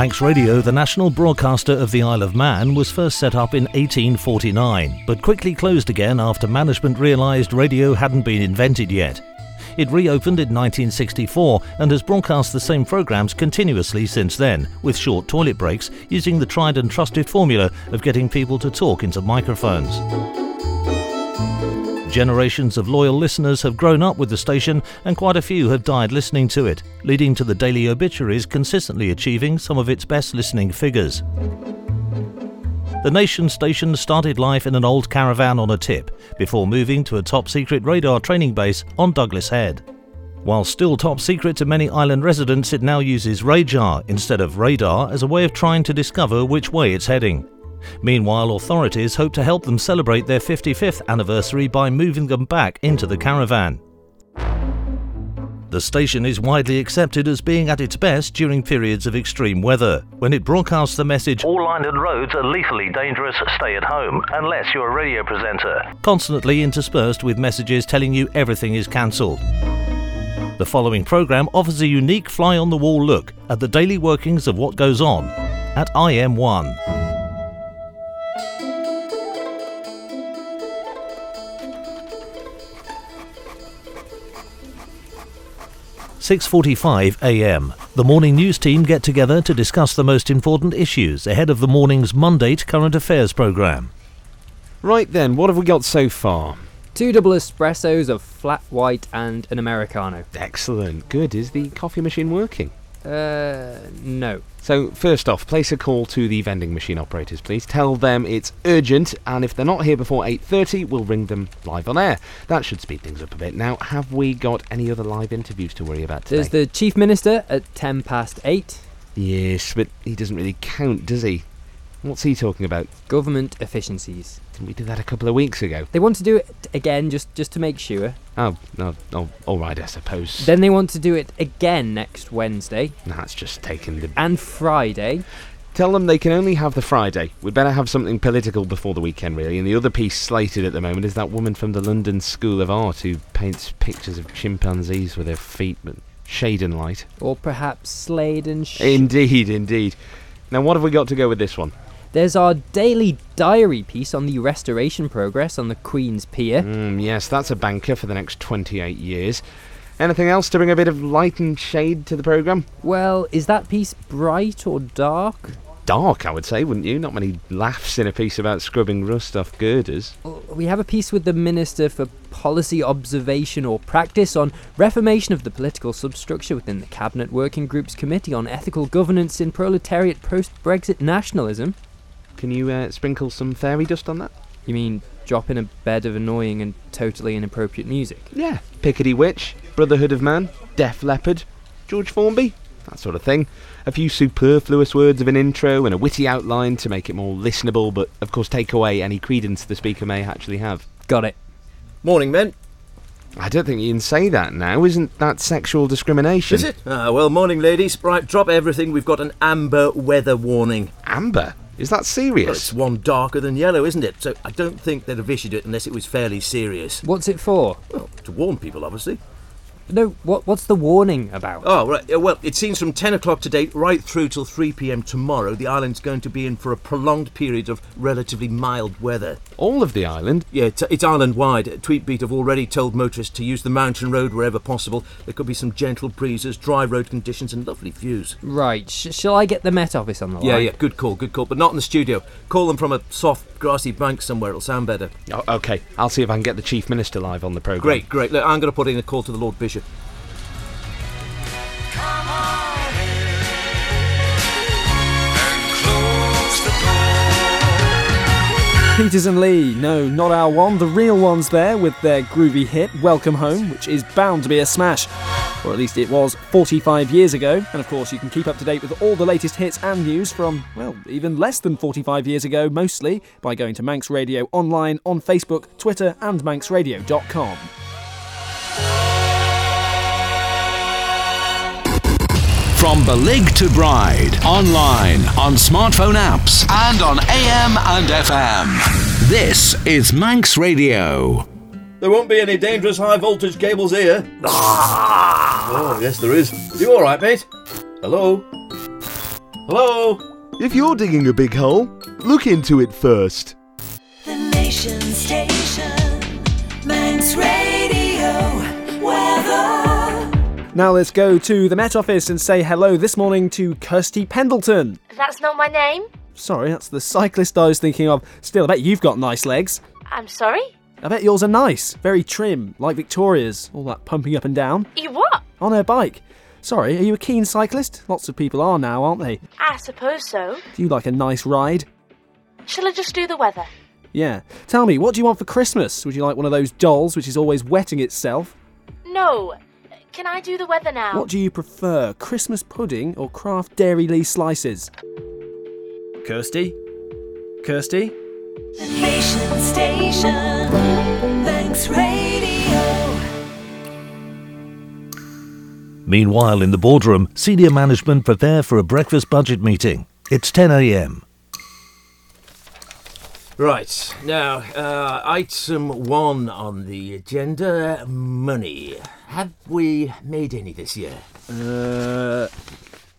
Manx Radio, the national broadcaster of the Isle of Man, was first set up in 1849, but quickly closed again after management realised radio hadn't been invented yet. It reopened in 1964 and has broadcast the same programmes continuously since then, with short toilet breaks, using the tried and trusted formula of getting people to talk into microphones. Generations of loyal listeners have grown up with the station, and quite a few have died listening to it, leading to the daily obituaries consistently achieving some of its best listening figures. The Nation station started life in an old caravan on a tip, before moving to a top secret radar training base on Douglas Head. While still top secret to many island residents, it now uses radar instead of radar as a way of trying to discover which way it's heading. Meanwhile, authorities hope to help them celebrate their 55th anniversary by moving them back into the caravan. The station is widely accepted as being at its best during periods of extreme weather, when it broadcasts the message All island roads are lethally dangerous, stay at home, unless you're a radio presenter, constantly interspersed with messages telling you everything is cancelled. The following programme offers a unique fly on the wall look at the daily workings of what goes on at IM1. 6:45 a.m. The morning news team get together to discuss the most important issues ahead of the morning's Monday current affairs program. Right then, what have we got so far? Two double espressos, of flat white, and an americano. Excellent. Good. Is the coffee machine working? Uh, no. So, first off, place a call to the vending machine operators, please. Tell them it's urgent, and if they're not here before 8.30, we'll ring them live on air. That should speed things up a bit. Now, have we got any other live interviews to worry about today? There's the Chief Minister at 10 past 8. Yes, but he doesn't really count, does he? What's he talking about? Government efficiencies. Didn't we do that a couple of weeks ago? They want to do it again just, just to make sure. Oh, no, oh, all right, I suppose. Then they want to do it again next Wednesday. That's just taking the... And Friday. Tell them they can only have the Friday. We'd better have something political before the weekend, really. And the other piece slated at the moment is that woman from the London School of Art who paints pictures of chimpanzees with their feet, but shade and light. Or perhaps Slade and... Sh- indeed, indeed. Now, what have we got to go with this one? There's our daily diary piece on the restoration progress on the Queen's Pier. Mm, yes, that's a banker for the next 28 years. Anything else to bring a bit of light and shade to the programme? Well, is that piece bright or dark? Dark, I would say, wouldn't you? Not many laughs in a piece about scrubbing rust off girders. We have a piece with the Minister for Policy Observation or Practice on reformation of the political substructure within the Cabinet Working Group's Committee on Ethical Governance in Proletariat Post Brexit Nationalism. Can you uh, sprinkle some fairy dust on that? You mean drop in a bed of annoying and totally inappropriate music? Yeah. Pickettywitch, Brotherhood of Man, Def Leppard, George Formby, that sort of thing. A few superfluous words of an intro and a witty outline to make it more listenable, but of course take away any credence the speaker may actually have. Got it. Morning, men. I don't think you can say that now. Isn't that sexual discrimination? Is it? Ah, well, morning, ladies. Right, drop everything. We've got an amber weather warning. Amber? Is that serious? Well, it's one darker than yellow, isn't it? So I don't think they'd have issued it unless it was fairly serious. What's it for? Well, to warn people, obviously. No, what what's the warning about? Oh, right. Well, it seems from 10 o'clock today right through till 3 pm tomorrow, the island's going to be in for a prolonged period of relatively mild weather. All of the island? Yeah, it's, it's island wide. Tweetbeat have already told motorists to use the mountain road wherever possible. There could be some gentle breezes, dry road conditions, and lovely views. Right. Sh- shall I get the Met Office on the line? Yeah, yeah. Good call, good call. But not in the studio. Call them from a soft, grassy bank somewhere. It'll sound better. Oh, okay. I'll see if I can get the Chief Minister live on the programme. Great, great. Look, I'm going to put in a call to the Lord Bishop. Peters and Lee, no, not our one, the real ones there with their groovy hit Welcome Home, which is bound to be a smash. Or at least it was 45 years ago. And of course, you can keep up to date with all the latest hits and news from, well, even less than 45 years ago, mostly by going to Manx Radio online on Facebook, Twitter, and manxradio.com. From Belig to Bride, online, on smartphone apps, and on AM and FM. This is Manx Radio. There won't be any dangerous high voltage cables here. Ah! oh, yes, there is. You all right, mate? Hello? Hello? If you're digging a big hole, look into it first. The nation station, Manx Radio, Now let's go to the Met Office and say hello this morning to Kirsty Pendleton. That's not my name. Sorry, that's the cyclist I was thinking of. Still, I bet you've got nice legs. I'm sorry? I bet yours are nice, very trim, like Victoria's. All that pumping up and down. You what? On her bike. Sorry, are you a keen cyclist? Lots of people are now, aren't they? I suppose so. Do you like a nice ride? Shall I just do the weather? Yeah. Tell me, what do you want for Christmas? Would you like one of those dolls which is always wetting itself? No. Can I do the weather now? What do you prefer, Christmas pudding or Kraft Dairylea slices? Kirsty? Kirsty? The nation station, Manx Radio. Meanwhile, in the boardroom, senior management prepare for a breakfast budget meeting. It's 10 a.m. Right, now, uh, item one on the agenda money. Have we made any this year? Uh.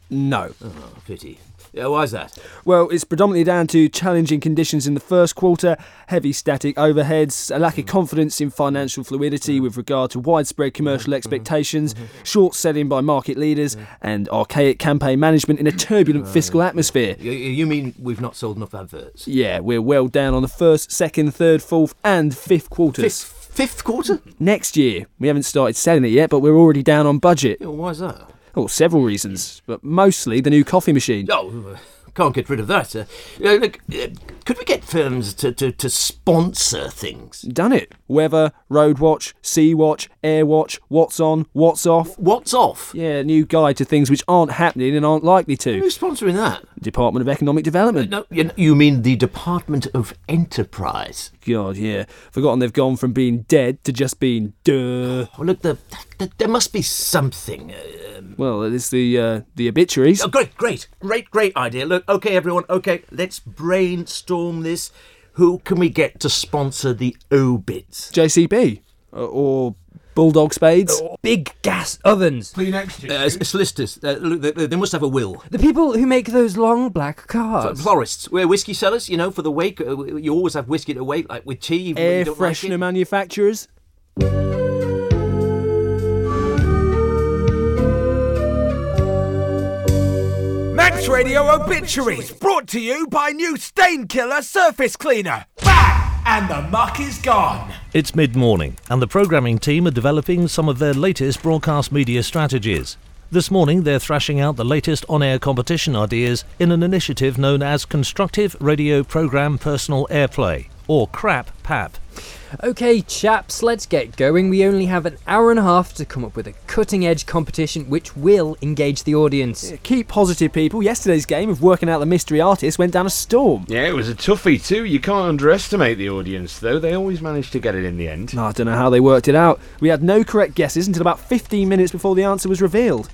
No. Oh, pity. Yeah, why is that? Well, it's predominantly down to challenging conditions in the first quarter, heavy static overheads, a lack of confidence in financial fluidity with regard to widespread commercial expectations, short selling by market leaders, and archaic campaign management in a turbulent fiscal atmosphere. You, you mean we've not sold enough adverts? Yeah, we're well down on the first, second, third, fourth, and fifth quarters. Fifth, fifth quarter? Next year, we haven't started selling it yet, but we're already down on budget. Yeah, is that? Oh, several reasons, but mostly the new coffee machine. Oh, can't get rid of that. Uh, uh, look, uh, could we get firms to, to, to sponsor things? Done it. Weather, Road Watch, Sea Watch, Air Watch, What's On, What's Off. What's off? Yeah, new guide to things which aren't happening and aren't likely to. Who's sponsoring that? Department of Economic Development. No, you, you mean the Department of Enterprise? God, yeah. Forgotten they've gone from being dead to just being duh. Oh, look, the, the, there must be something. Um, Well, it's the uh, the obituaries. oh, great, great, great, great idea. Look, okay, everyone, okay, let's brainstorm this. Who can we get to sponsor the obits? JCB. Uh, or Bulldog Spades. Big gas ovens. Uh, s- solicitors, uh, look, they, they must have a will. The people who make those long black cars. Florists, we're whiskey sellers, you know, for the wake. Uh, you always have whiskey to wake, like with tea. Air don't like freshener it. manufacturers. Manx Radio Obituaries brought to you by new Stain Killer Surface Cleaner. Bang! And the muck is gone. It's mid morning, and the programming team are developing some of their latest broadcast media strategies. This morning, they're thrashing out the latest on air competition ideas in an initiative known as Constructive Radio Program Personal Airplay, or CRAP PAP. Okay, chaps, let's get going. We only have an hour and a half to come up with a cutting edge competition which will engage the audience. Keep positive, people. Yesterday's game of working out the mystery artist went down a storm. Yeah, it was a toughie too. You can't underestimate the audience, though. They always manage to get it in the end. I don't know how they worked it out. We had no correct guesses until about 15 minutes before the answer was revealed.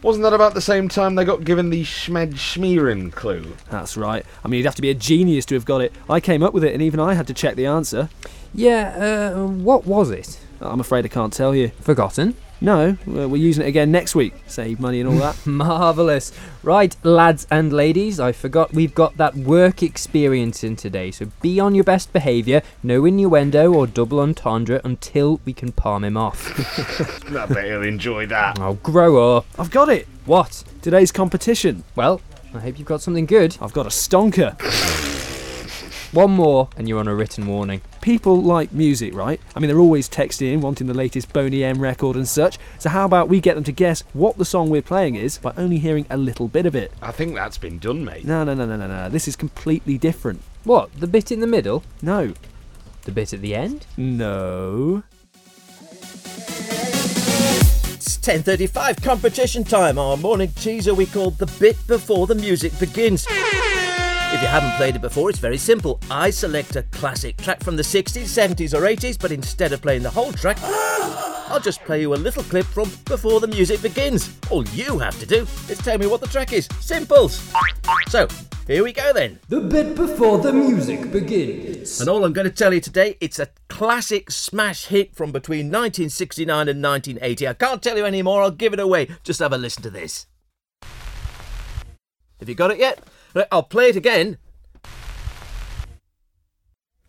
Wasn't that about the same time they got given the Schmed Schmeeren clue? That's right. I mean, you'd have to be a genius to have got it. I came up with it, and even I had to check the answer. Yeah, uh, what was it? I'm afraid I can't tell you. Forgotten? No, uh, we're using it again next week. Save money and all that. Marvellous. Right, lads and ladies, I forgot we've got that work experience in today, so be on your best behaviour, no innuendo or double entendre until we can palm him off. I bet he'll enjoy that. oh, grow up. I've got it. What? Today's competition. Well, I hope you've got something good. I've got a stonker. One more, and you're on a written warning. People like music, right? I mean, they're always texting in, wanting the latest Boney M record and such. So how about we get them to guess what the song we're playing is by only hearing a little bit of it? I think that's been done, mate. No, no, no, no, no, no. This is completely different. What? The bit in the middle? No. The bit at the end? No. It's 10.35, competition time. Our morning teaser we called The Bit Before the Music Begins. If you haven't played it before, it's very simple. I select a classic track from the 60s, 70s, or 80s, but instead of playing the whole track, I'll just play you a little clip from Before the Music Begins. All you have to do is tell me what the track is. Simples. So, here we go then. The bit before the music begins. And all I'm going to tell you today, it's a classic smash hit from between 1969 and 1980. I can't tell you any more, I'll give it away. Just have a listen to this. Have you got it yet? I'll play it again.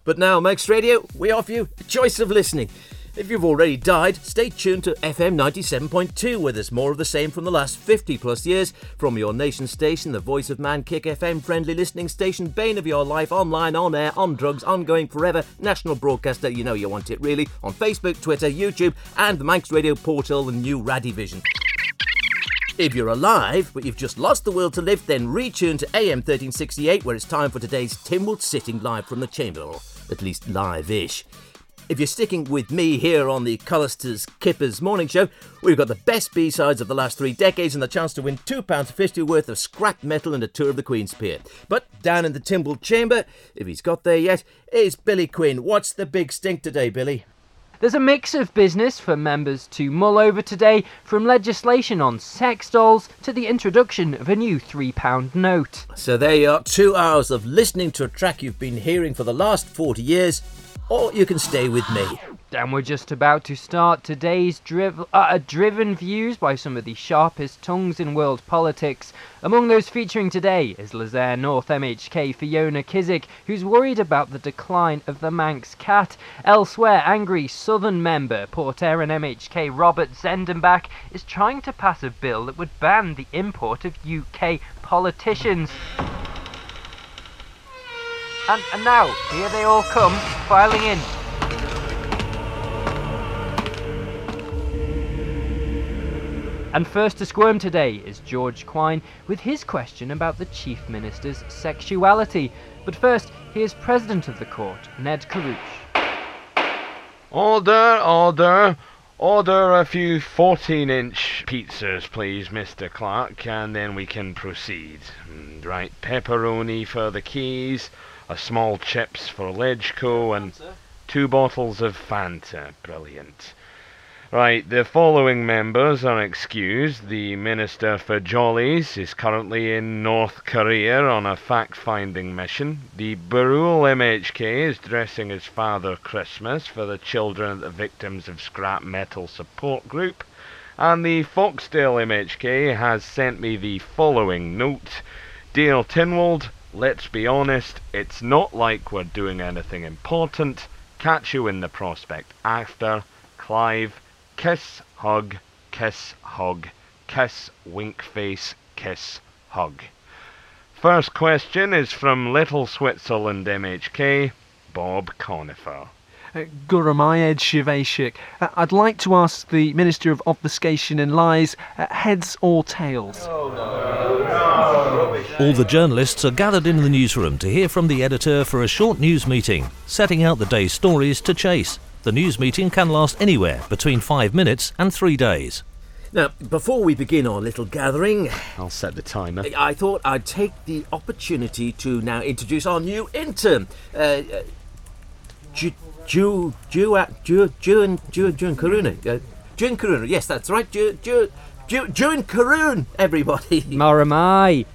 But now, Manx Radio, we offer you a choice of listening. If you've already died, stay tuned to FM 97.2, where there's more of the same from the last 50 plus years. From your nation station, the voice of man, Kick FM, friendly listening station, bane of your life, online, on air, on drugs, ongoing forever, national broadcaster, you know you want it really, on Facebook, Twitter, YouTube, and the Manx Radio portal, the new Radivision. If you're alive, but you've just lost the will to live, then retune to AM 1368, where it's time for today's Tynwald sitting live from the chamber, or at least live-ish. If you're sticking with me here on the Collisters Kippers morning show, we've got the best B-sides of the last three decades and the chance to win £2.50 worth of scrap metal and a tour of the Queen's Pier. But down in the Tynwald Chamber, if he's got there yet, is Billy Quinn. What's the big stink today, Billy? There's a mix of business for members to mull over today, from legislation on sex dolls to the introduction of a new £3 note. So there you are, two hours of listening to a track you've been hearing for the last 40 years, or you can stay with me. And we're just about to start today's driv- uh, driven views by some of the sharpest tongues in world politics. Among those featuring today is Lezayre North MHK Fiona Kizik, who's worried about the decline of the Manx cat. Elsewhere, angry Southern member Port Erin MHK Robert Zendenbach is trying to pass a bill that would ban the import of UK politicians. And, and now, here they all come, filing in. And first to squirm today is George Quine with his question about the Chief Minister's sexuality. But first, here's President of the Court, Ned Carouche. Order, order. Order a few 14 inch pizzas, please, Mr. Clark, and then we can proceed. Mm, Right, pepperoni for the keys, a small chips for Legco, and two bottles of Fanta. Brilliant. Right, the following members are excused. The Minister for Jollies is currently in North Korea on a fact finding mission. The Barul MHK is dressing as Father Christmas for the children of the victims of scrap metal support group. And the Foxdale MHK has sent me the following note Dear Tynwald, let's be honest, it's not like we're doing anything important. Catch you in the prospect after. Clive. Kiss, hug, kiss, hug, kiss, wink face, kiss, hug. First question is from Little Switzerland MHK, Bob Conifer. Uh, Guramayed Shivashik. Uh, I'd like to ask the Minister of Obfuscation and Lies, uh, heads or tails? All the journalists are gathered in the newsroom to hear from the editor for a short news meeting, setting out the day's stories to chase. The news meeting can last anywhere between five minutes and three days. Now, before we begin our little gathering, I'll set the timer. I thought I'd take the opportunity to now introduce our new intern. Uh, uh, Ju, Ju, Ju, Ju, Ju, Ju, Ju, Karuna. Uh, June Karuna, yes, that's right. Ju, Ju, Ju, June Karoon, everybody. Maramai.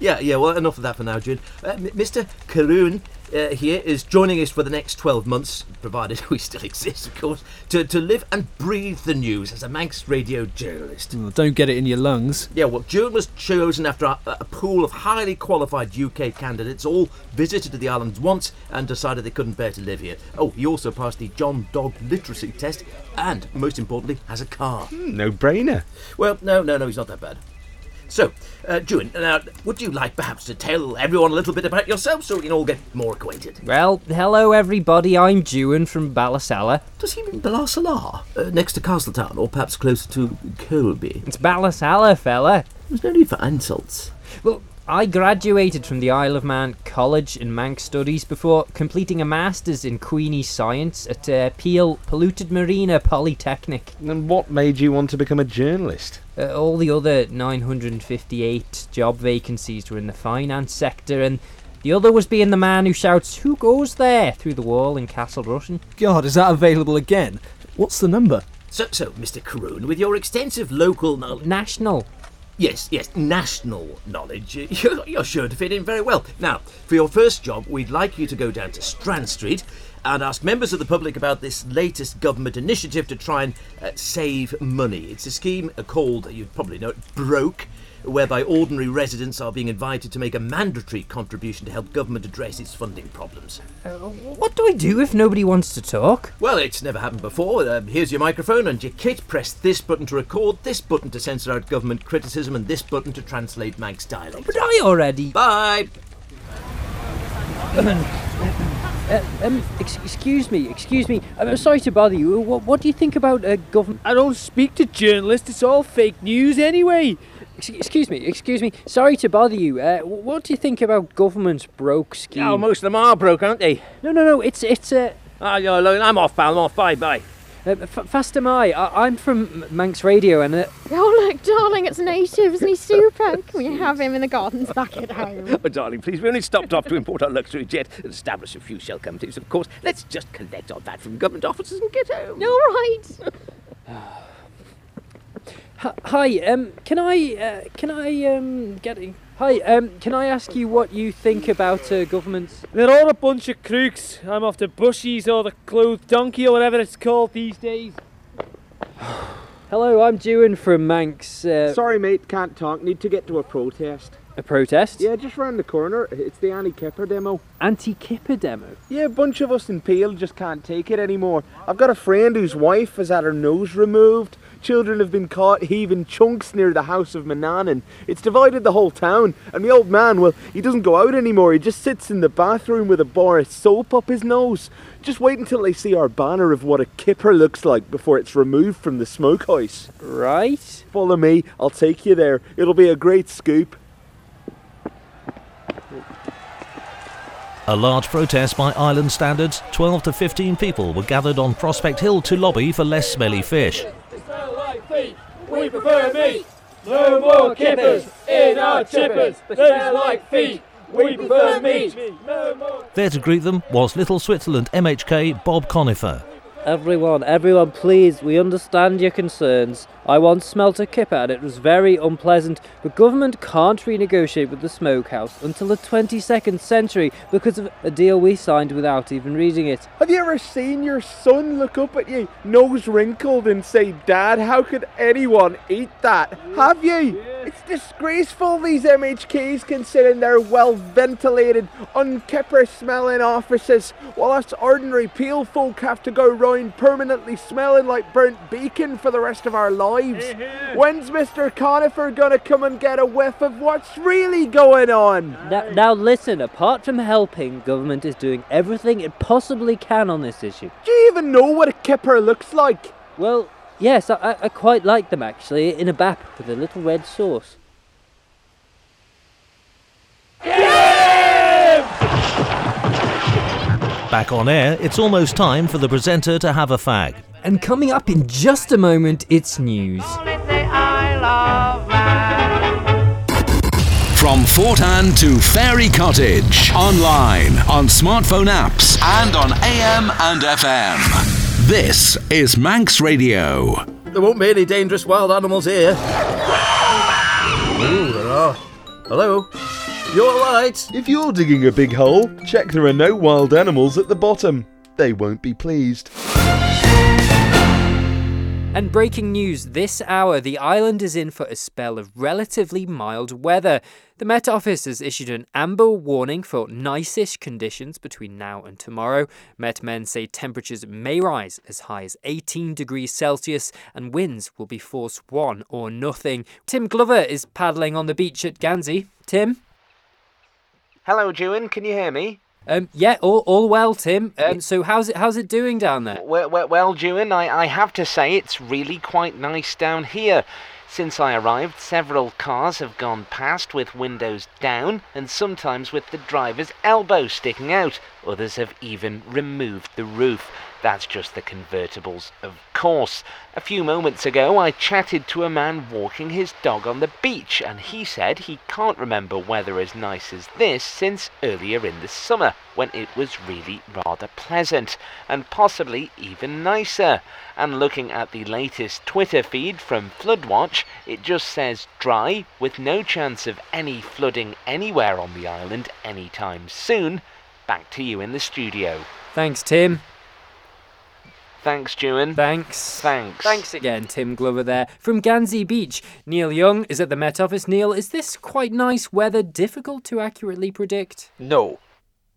Yeah, yeah, well, enough of that for now, June. Uh, Mr. Karoon uh, here is joining us for the next 12 months, provided we still exist, of course, to, to live and breathe the news as a Manx radio journalist. Oh, don't get it in your lungs. Yeah, well, June was chosen after a, a pool of highly qualified UK candidates all visited the islands once and decided they couldn't bear to live here. Oh, he also passed the John Dog literacy test and, most importantly, has a car. No brainer. Well, no, no, no, he's not that bad. So, uh, now, would you like perhaps to tell everyone a little bit about yourself so we can all get more acquainted? Well, hello everybody, I'm Dewan from Ballasalla. Does he mean Ballasala, uh, next to Castletown, or perhaps closer to Colby? It's Ballasalla, fella. There's no need for insults. Well, I graduated from the Isle of Man College in Manx Studies before completing a Master's in Queenie Science at uh, Peel Polluted Marina Polytechnic. And what made you want to become a journalist? Uh, all the other 958 job vacancies were in the finance sector, and the other was being the man who shouts, Who goes there? through the wall in Castle Rushen. God, is that available again? What's the number? So, so, Mr. Caroon, with your extensive local knowledge. National. Yes, yes, national knowledge. You're, sure to fit in very well. Now, for your first job, we'd like you to go down to Strand Street and ask members of the public about this latest government initiative to try and uh, save money. It's a scheme called, you probably know it, Broke, whereby ordinary residents are being invited to make a mandatory contribution to help government address its funding problems. Uh, what do I do if nobody wants to talk? Well, it's never happened before. Um, here's your microphone and your kit. Press this button to record, this button to censor out government criticism, and this button to translate Manx dialect. But I already. Bye. Uh, um, ex- excuse me, excuse me. I'm I'm sorry to bother you. What, what do you think about uh, government? I don't speak to journalists, it's all fake news anyway. Ex- excuse me, excuse me. Sorry to bother you. Uh, what do you think about government's broke scheme? Oh, most of them are broke, aren't they? No, no, no. It's it's uh, Ah, you're alone. I'm off, pal. I'm off. Bye, bye. uh, f- fast am I. I. I'm from Manx Radio, and uh, Oh, look, darling, it's Native. Isn't he super? Can we have him in the gardens back at home? Oh, darling, please, we only stopped off to import our luxury jet and establish a few shell companies, of course. Let's just collect our that from government offices and get home. All right. Hi- Hi, um, can I, uh, can I, um, get, hi, um, can I ask you what you think about uh, government's? They're all a bunch of crooks. I'm off the bushies or the clothed donkey or whatever it's called these days. Hello, I'm Dewan from Manx. Uh, Sorry, mate, can't talk. Need to get to a protest. a protest? Yeah, just round the corner. It's the Anti Kipper demo. Anti-Kipper demo. Yeah, a bunch of us in Peel just can't take it anymore. I've got a friend whose wife has had her nose removed. Children have been caught heaving chunks near the house of Manannan. It's divided the whole town. And the old man, well, he doesn't go out anymore. He just sits in the bathroom with a bar of soap up his nose. Just wait until they see our banner of what a kipper looks like before it's removed from the smokehouse. Right. Follow me, I'll take you there. It'll be a great scoop. A large protest by island standards, 12 to 15 people were gathered on Prospect Hill to lobby for less smelly fish. We prefer meat. No more kippers in our chippers. They smell like feet. We prefer meat. No more. There to greet them was Little Switzerland MHK Bob Conifer. Everyone, everyone, please, we understand your concerns. I once smelt a kipper and it was very unpleasant, but government can't renegotiate with the smokehouse until the 22nd century because of a deal we signed without even reading it. Have you ever seen your son look up at you, nose wrinkled, and say, Dad, how could anyone eat that? Have you? It's disgraceful these MHKs in their well ventilated, unkipper smelling offices, while us ordinary peel folk have to go round permanently smelling like burnt bacon for the rest of our lives. When's Mr. Conifer gonna come and get a whiff of what's really going on? Now, now listen, apart from helping, government is doing everything it possibly can on this issue. Do you even know what a kipper looks like? Well, yes, I, I- I quite like them actually, in a bap with a little red sauce. Back on air, it's almost time for the presenter to have a fag. And coming up in just a moment, it's news. From Fortan to Fairy Cottage, online, on smartphone apps, and on AM and FM. This is Manx Radio. There won't be any dangerous wild animals here. Ooh, there are. Hello? You alright? If you're digging a big hole, check there are no wild animals at the bottom. They won't be pleased. And breaking news this hour the island is in for a spell of relatively mild weather. The Met Office has issued an amber warning for nice-ish conditions between now and tomorrow. Met men say temperatures may rise as high as 18 degrees Celsius and winds will be force 1 or nothing. Tim Glover is paddling on the beach at Gansey. Tim? Hello, Dewan, can you hear me? Um, yeah, all, all well, Tim. Um, so how's it how's it doing down there? Well, well, well I, I have to say it's really quite nice down here. Since I arrived, several cars have gone past with windows down and sometimes with the driver's elbow sticking out. Others have even removed the roof. That's just the convertibles, of course. A few moments ago, I chatted to a man walking his dog on the beach, and he said he can't remember weather as nice as this since earlier in the summer, when it was really rather pleasant, and possibly even nicer. And looking at the latest Twitter feed from Floodwatch, it just says dry, with no chance of any flooding anywhere on the island anytime soon. Back to you in the studio. Thanks, Tim. Thanks, Ewan. Thanks. Thanks. Thanks again, Tim Glover there. From Gansey Beach, Neil Young is at the Met Office. Neil, is this quite nice weather difficult to accurately predict? No.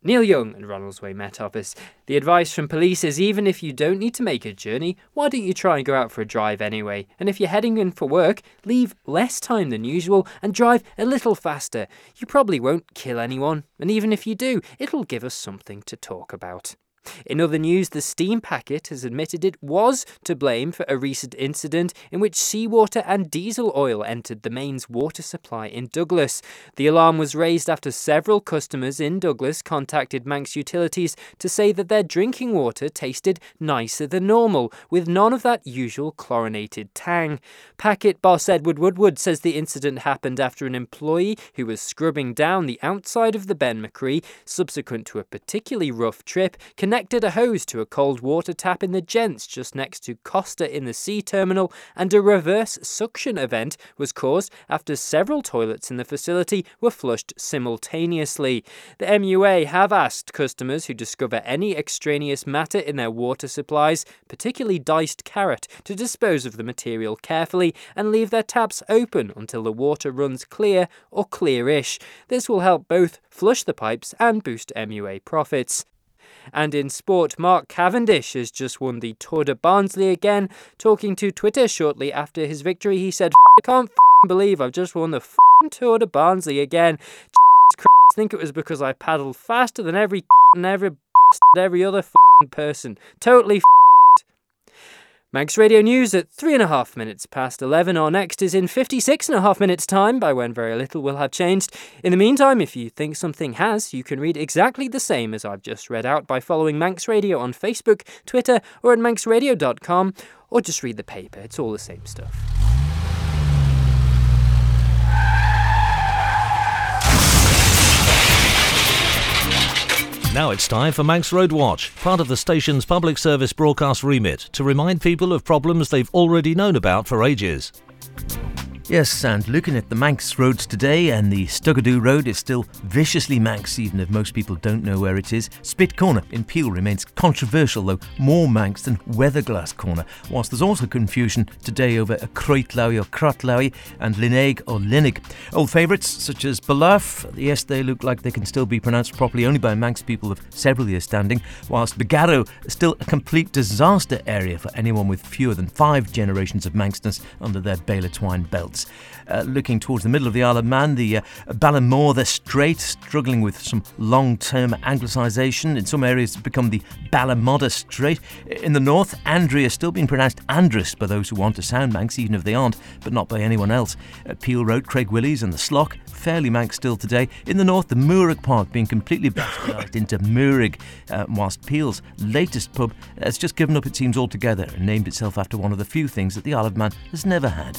Neil Young at Ronaldsway Met Office. The advice from police is even if you don't need to make a journey, why don't you try and go out for a drive anyway? And if you're heading in for work, leave less time than usual and drive a little faster. You probably won't kill anyone, and even if you do, it'll give us something to talk about. In other news, the steam packet has admitted it was to blame for a recent incident in which seawater and diesel oil entered the mains water supply in Douglas. The alarm was raised after several customers in Douglas contacted Manx Utilities to say that their drinking water tasted nicer than normal, with none of that usual chlorinated tang. Packet boss Edward Woodward says the incident happened after an employee who was scrubbing down the outside of the Ben-my-Chree, subsequent to a particularly rough trip, connected a hose to a cold water tap in the Gents just next to Costa in the sea terminal, and a reverse suction event was caused after several toilets in the facility were flushed simultaneously. The MUA have asked customers who discover any extraneous matter in their water supplies, particularly diced carrot, to dispose of the material carefully and leave their taps open until the water runs clear or clearish. This will help both flush the pipes and boost MUA profits. And in sport, Mark Cavendish has just won the Tour de Barnsley again. Talking to Twitter shortly after his victory, he said, I can't believe I've just won the Tour de Barnsley again. I think it was because I paddled faster than every and every every other person. Totally. Manx Radio News at three and a half minutes past 11. Our next is in 56 and a half minutes' time, by when very little will have changed. In the meantime, if you think something has, you can read exactly the same as I've just read out by following Manx Radio on Facebook, Twitter, or at manxradio.com, or just read the paper. It's all the same stuff. Now it's time for Manx Road Watch, part of the station's public service broadcast remit, to remind people of problems they've already known about for ages. Yes, and looking at the Manx roads today, and the Stugadoo Road is still viciously Manx, even if most people don't know where it is. Spit Corner in Peel remains controversial, though more Manx than Weatherglass Corner, whilst there's also confusion today over a Croitlowy or Crotlowy and Linneg or Linnig. Old favourites such as Balaf, yes, they look like they can still be pronounced properly only by Manx people of several years standing, whilst Begarrow is still a complete disaster area for anyone with fewer than five generations of Manxness under their baler twine belts. Uh, looking towards the middle of the Isle of Man, the uh, Ballamore, the Strait, struggling with some long term anglicisation. In some areas, it's become the Ballamodda Strait. In the north, Andrea still being pronounced Andrus by those who want to sound Manx, even if they aren't, but not by anyone else. Uh, Peel Road, Craig Willies, and the Slock, fairly Manx still today. In the north, the Moorig Park being completely bastardised into Moorig, uh, whilst Peel's latest pub has just given up, it seems, altogether and named itself after one of the few things that the Isle of Man has never had.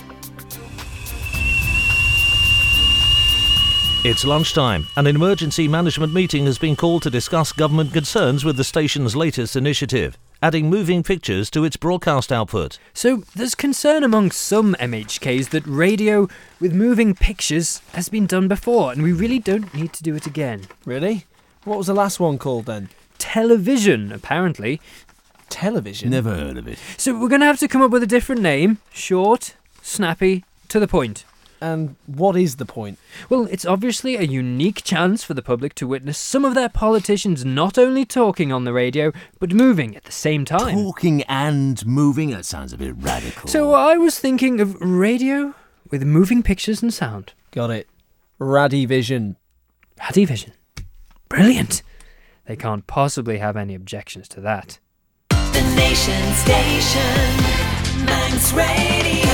It's lunchtime. An emergency management meeting has been called to discuss government concerns with the station's latest initiative, adding moving pictures to its broadcast output. So, there's concern among some MHKs that radio with moving pictures has been done before, and we really don't need to do it again. Really? What was the last one called then? Television, apparently. Television? Never heard of it. So, we're going to have to come up with a different name short, snappy, to the point. And what is the point? Well, it's obviously a unique chance for the public to witness some of their politicians not only talking on the radio, but moving at the same time. Talking and moving? That sounds a bit radical. So I was thinking of radio with moving pictures and sound. Got it. Radivision. Radivision. Brilliant. They can't possibly have any objections to that. The Nation Station, Manx Radio.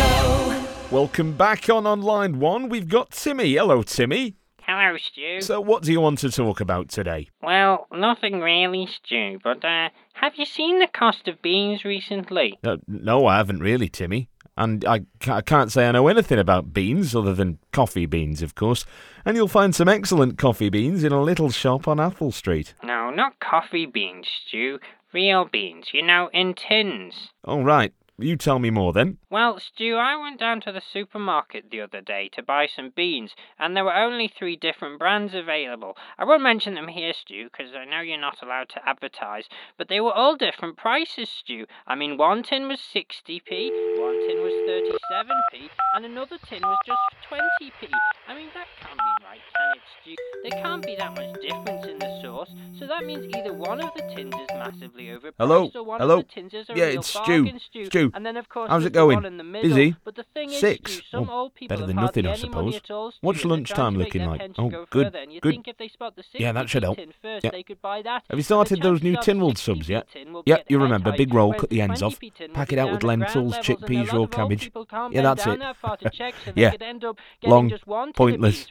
Welcome back on Online One. We've got Timmy. Hello, Timmy. Hello, Stu. So, what do you want to talk about today? Well, nothing really, Stu, but uh, have you seen the cost of beans recently? Uh, no, I haven't really, Timmy. And I, I can't say I know anything about beans other than coffee beans, of course. And you'll find some excellent coffee beans in a little shop on Athol Street. No, not coffee beans, Stu. Real beans, you know, in tins. Oh, right. You tell me more then. Well, Stu, I went down to the supermarket the other day to buy some beans, and there were only three different brands available. I won't mention them here, Stu, because I know you're not allowed to advertise, but they were all different prices, Stu. I mean, one tin was 60p, one tin was 37p, and another tin was just 20p. I mean, that can't be right, can it, Stu? There can't be that much difference in the sauce, so that means either one of the tins is massively overpriced Hello? or one Hello? of the tins is a Yeah, real it's bargain, Stu. Stu. And then, of course, How's it going? one in the middle. Busy? But the thing Six? is, Stu, some Oh, old people better than nothing, I suppose. all, Stu, What's lunchtime trying to make looking like? Oh, go good, further, good. think if they spot the Yeah, that should help. first, Yeah. they could buy that. Have you started those new Tynwald subs yet? Yeah, you remember, big roll, cut the ends off, 20p tin will pack it out with lentils, and chickpeas, raw cabbage. Yeah, that's it. that far to check, so Yeah. they could end up getting Long, just one tin of pointless, beans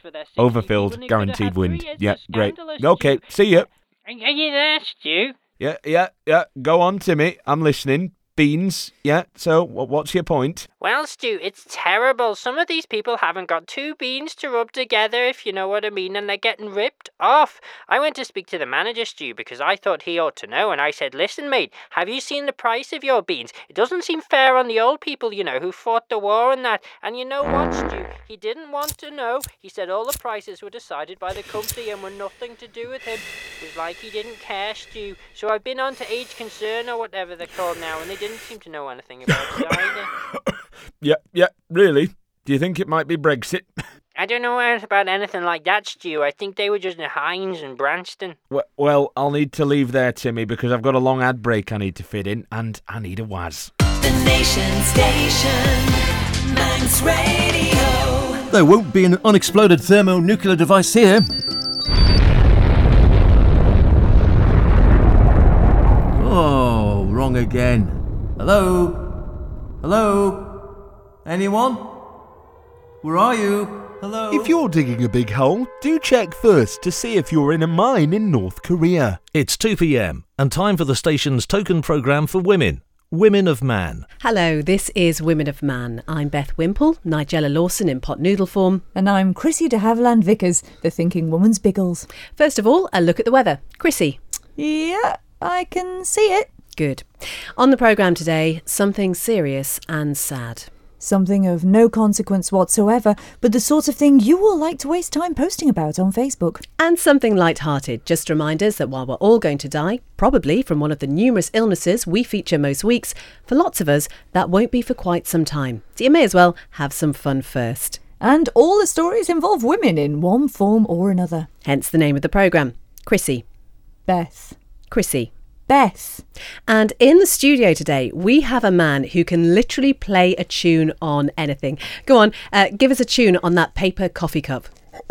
for their 60p overfilled, when they could have guaranteed wind. Yeah, great. Okay, see ya. Are you there, Stu? Yeah, yeah, yeah. Go on, Timmy. I'm listening. Beans. Yeah. So, what's your point? Well, Stu, it's terrible. Some of these people haven't got two beans to rub together, if you know what I mean, and they're getting ripped off. I went to speak to the manager, Stu, because I thought he ought to know, and I said, Listen, mate, have you seen the price of your beans? It doesn't seem fair on the old people, you know, who fought the war and that. And you know what, Stu? He didn't want to know. He said all the prices were decided by the company and were nothing to do with him. It was like he didn't care, Stu. So I've been on to age concern or whatever they're called now, and they didn't seem to know anything about it either. Yeah, yeah. Really? Do you think it might be Brexit? I don't know about anything like that, Stu. I think they were just in Heinz and Branston. W- Well, I'll need to leave there, Timmy, because I've got a long ad break I need to fit in, and I need a Waz. The Nation Station, Manx Radio. There won't be an unexploded thermonuclear device here. Oh, wrong again. Hello? Hello? Anyone? Where are you? Hello? If you're digging a big hole, do check first to see if you're in a mine in North Korea. It's 2 pm and time for the station's token programme for women, Women of Man. Hello, this is Women of Man. I'm Beth Wimple, Nigella Lawson in pot noodle form. And I'm Chrissy de Havilland Vickers, the Thinking Woman's Biggles. First of all, a look at the weather. Chrissy. Yeah, I can see it. Good. On the programme today, something serious and sad. Something of no consequence whatsoever, but the sort of thing you will like to waste time posting about on Facebook. And something light-hearted. Just reminders that while we're all going to die, probably from one of the numerous illnesses we feature most weeks, for lots of us, that won't be for quite some time. So you may as well have some fun first. And all the stories involve women in one form or another. Hence the name of the programme. Chrissy. Beth. Chrissy. Beth. And in the studio today, we have a man who can literally play a tune on anything. Go on, uh, give us a tune on that paper coffee cup.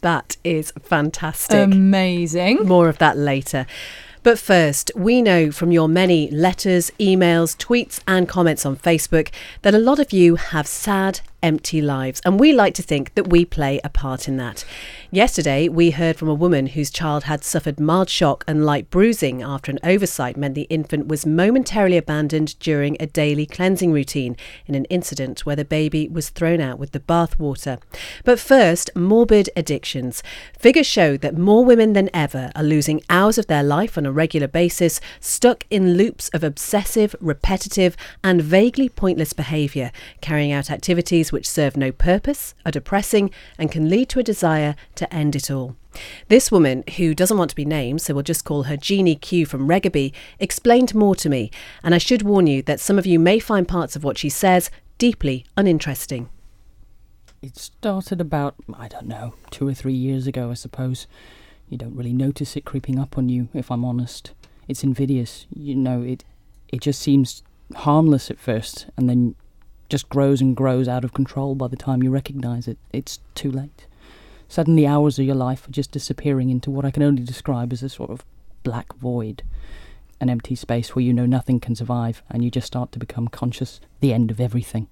That is fantastic. Amazing. More of that later. But first, we know from your many letters, emails, tweets, and comments on Facebook that a lot of you have sad, empty lives, and we like to think that we play a part in that. Yesterday, we heard from a woman whose child had suffered mild shock and light bruising after an oversight meant the infant was momentarily abandoned during a daily cleansing routine in an incident where the baby was thrown out with the bath water. But first, morbid addictions. Figures show that more women than ever are losing hours of their life on a regular basis, stuck in loops of obsessive, repetitive, and vaguely pointless behaviour, carrying out activities which serve no purpose, are depressing, and can lead to a desire to end it all. This woman, who doesn't want to be named, so we'll just call her Jeannie Q from Regaby, explained more to me, and I should warn you that some of you may find parts of what she says deeply uninteresting. It started about, I don't know, two or three years ago, I suppose. You don't really notice it creeping up on you, if I'm honest. It's invidious. You know, it it just seems harmless at first, and then just grows and grows out of control by the time you recognize it. It's too late. Suddenly, hours of your life are just disappearing into what I can only describe as a sort of black void, an empty space where you know nothing can survive, and you just start to become conscious the end of everything,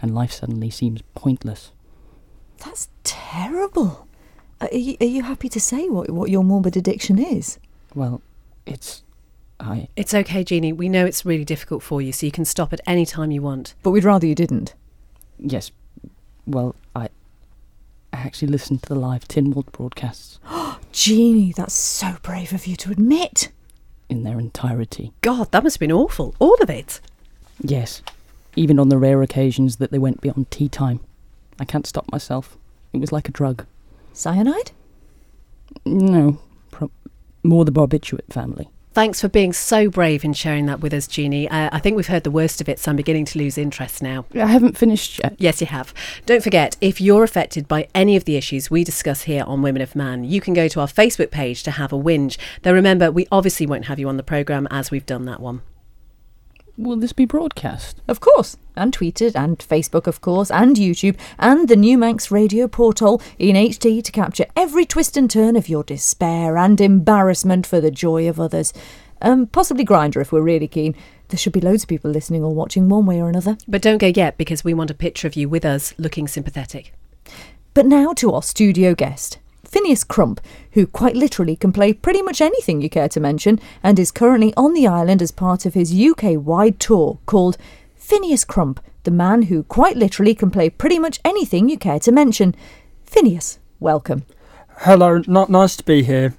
and life suddenly seems pointless. That's terrible. Are you, are you happy to say what, what your morbid addiction is? Well, it's. I. It's okay, Jeannie. We know it's really difficult for you, so you can stop at any time you want. But we'd rather you didn't. Yes. Well, I. Actually listened to the live Tynwald broadcasts. Oh Jeannie, that's so brave of you to admit. In their entirety. God, that must have been awful. All of it. Yes. Even on the rare occasions that they went beyond tea time. I can't stop myself. It was like a drug. Cyanide? No, pro- more the barbiturate family. Thanks for being so brave in sharing that with us, Jeannie. Uh, I think we've heard the worst of it, so I'm beginning to lose interest now. I haven't finished yet. Yes, you have. Don't forget, if you're affected by any of the issues we discuss here on Women of Man, you can go to our Facebook page to have a whinge. Though remember, we obviously won't have you on the programme as we've done that one. Will this be broadcast? Of course. And tweeted, and Facebook, of course, and YouTube, and the new Manx radio portal in HD to capture every twist and turn of your despair and embarrassment for the joy of others. Um, possibly Grindr if we're really keen. There should be loads of people listening or watching one way or another. But don't go yet because we want a picture of you with us looking sympathetic. But now to our studio guest. Phineas Crump, who quite literally can play pretty much anything you care to mention, and is currently on the island as part of his UK wide tour called Phineas Crump, the man who quite literally can play pretty much anything you care to mention. Phineas, welcome. Hello, not nice to be here.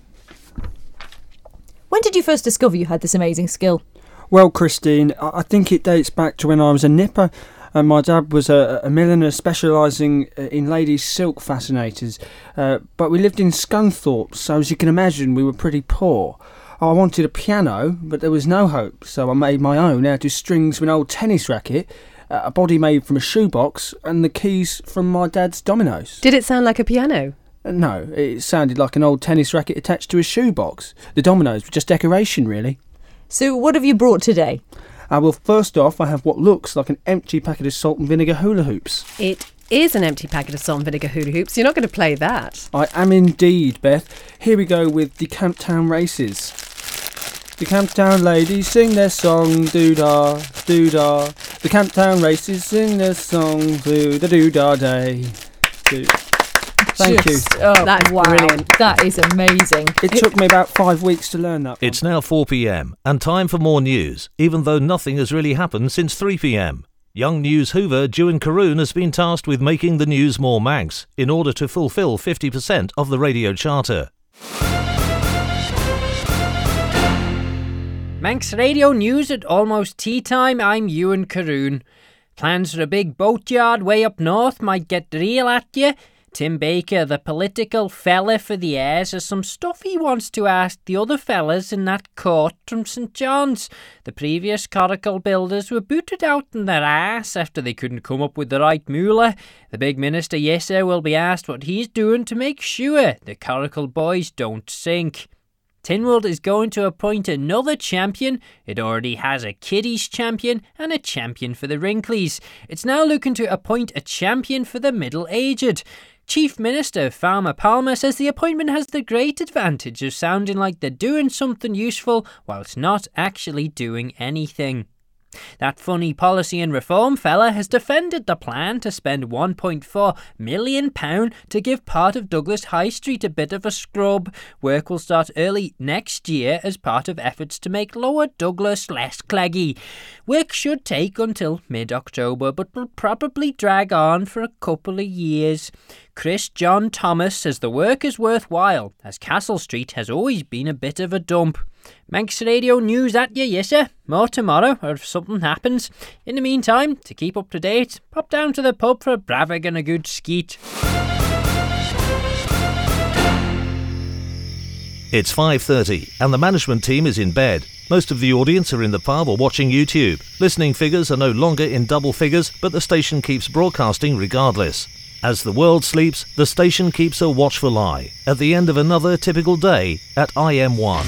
When did you first discover you had this amazing skill? Well, Christine, I I think it dates back to when I was a nipper. And my dad was a, a milliner specialising uh, in ladies' silk fascinators. Uh, but we lived in Scunthorpe, so as you can imagine, we were pretty poor. I wanted a piano, but there was no hope, so I made my own out of strings from an old tennis racket, uh, a body made from a shoebox, and the keys from my dad's dominoes. Did it sound like a piano? Uh, No, it sounded like an old tennis racket attached to a shoebox. The dominoes were just decoration, really. So, what have you brought today? Uh, well, first off, I have what looks like an empty packet of salt and vinegar hula hoops. It is an empty packet of salt and vinegar hula hoops. You're not going to play that. I am indeed, Beth. Here we go with the Camptown races. The Camptown ladies sing their song, doo-dah, doo-dah. The Camptown races sing their song, doo-dah day. Doo. Thank Just- you. Oh, wow. That is amazing. It took me about five weeks to learn that. It's now 4 pm and time for more news, even though nothing has really happened since 3 pm. Young News Hoover, Dewan Caroon, has been tasked with making the news more Manx in order to fulfil 50% of the radio charter. Manx Radio News at almost tea time. I'm Ewan Caroon. Plans for a big boatyard way up north might get real at you. Tim Baker, the political fella for the Ayres, has some stuff he wants to ask the other fellas in that court from St John's. The previous coracle builders were booted out in their ass after they couldn't come up with the right moolah. The big minister, Yesser, will be asked what he's doing to make sure the coracle boys don't sink. Tynwald is going to appoint another champion. It already has a kiddies champion and a champion for the wrinklies. It's now looking to appoint a champion for the middle aged. Chief Minister Farmer Palmer says the appointment has the great advantage of sounding like they're doing something useful whilst not actually doing anything. That funny policy and reform fella has defended the plan to spend £1.4 million to give part of Douglas High Street a bit of a scrub. Work will start early next year as part of efforts to make Lower Douglas less claggy. Work should take until mid October, but will probably drag on for a couple of years. Chris John Thomas says the work is worthwhile, as Castle Street has always been a bit of a dump. Manx Radio News at you, yes sir. More tomorrow, or if something happens. In the meantime, to keep up to date, pop down to the pub for a bravig and a good skeet. It's 5:30 and the management team is in bed. Most of the audience are in the pub or watching YouTube. Listening figures are no longer in double figures, but the station keeps broadcasting regardless. As the world sleeps, the station keeps a watchful eye at the end of another typical day at IM1.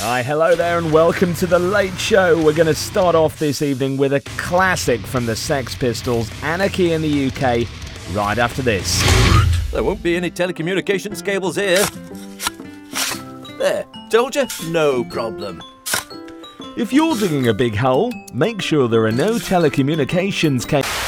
Hi, hello there, and welcome to the Late Show. We're going to start off this evening with a classic from the Sex Pistols, Anarchy in the UK, right after this. There won't be any telecommunications cables here. There, told you, no problem. If you're digging a big hole, make sure there are no telecommunications cables.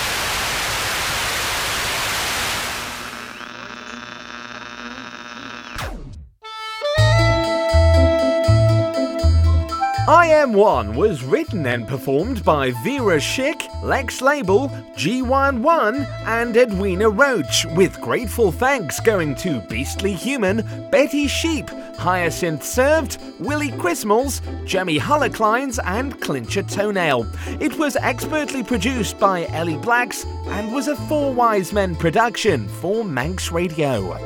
One was written and performed by Vera Schick, Lex Label, G11, and Edwina Roach, with grateful thanks going to Beastly Human, Betty Sheep, Hyacinth Served, Willie Chrismals, Jemmy Hollerkleins, and Clincher Toenail. It was expertly produced by Ellie Blacks and was a Four Wise Men production for Manx Radio.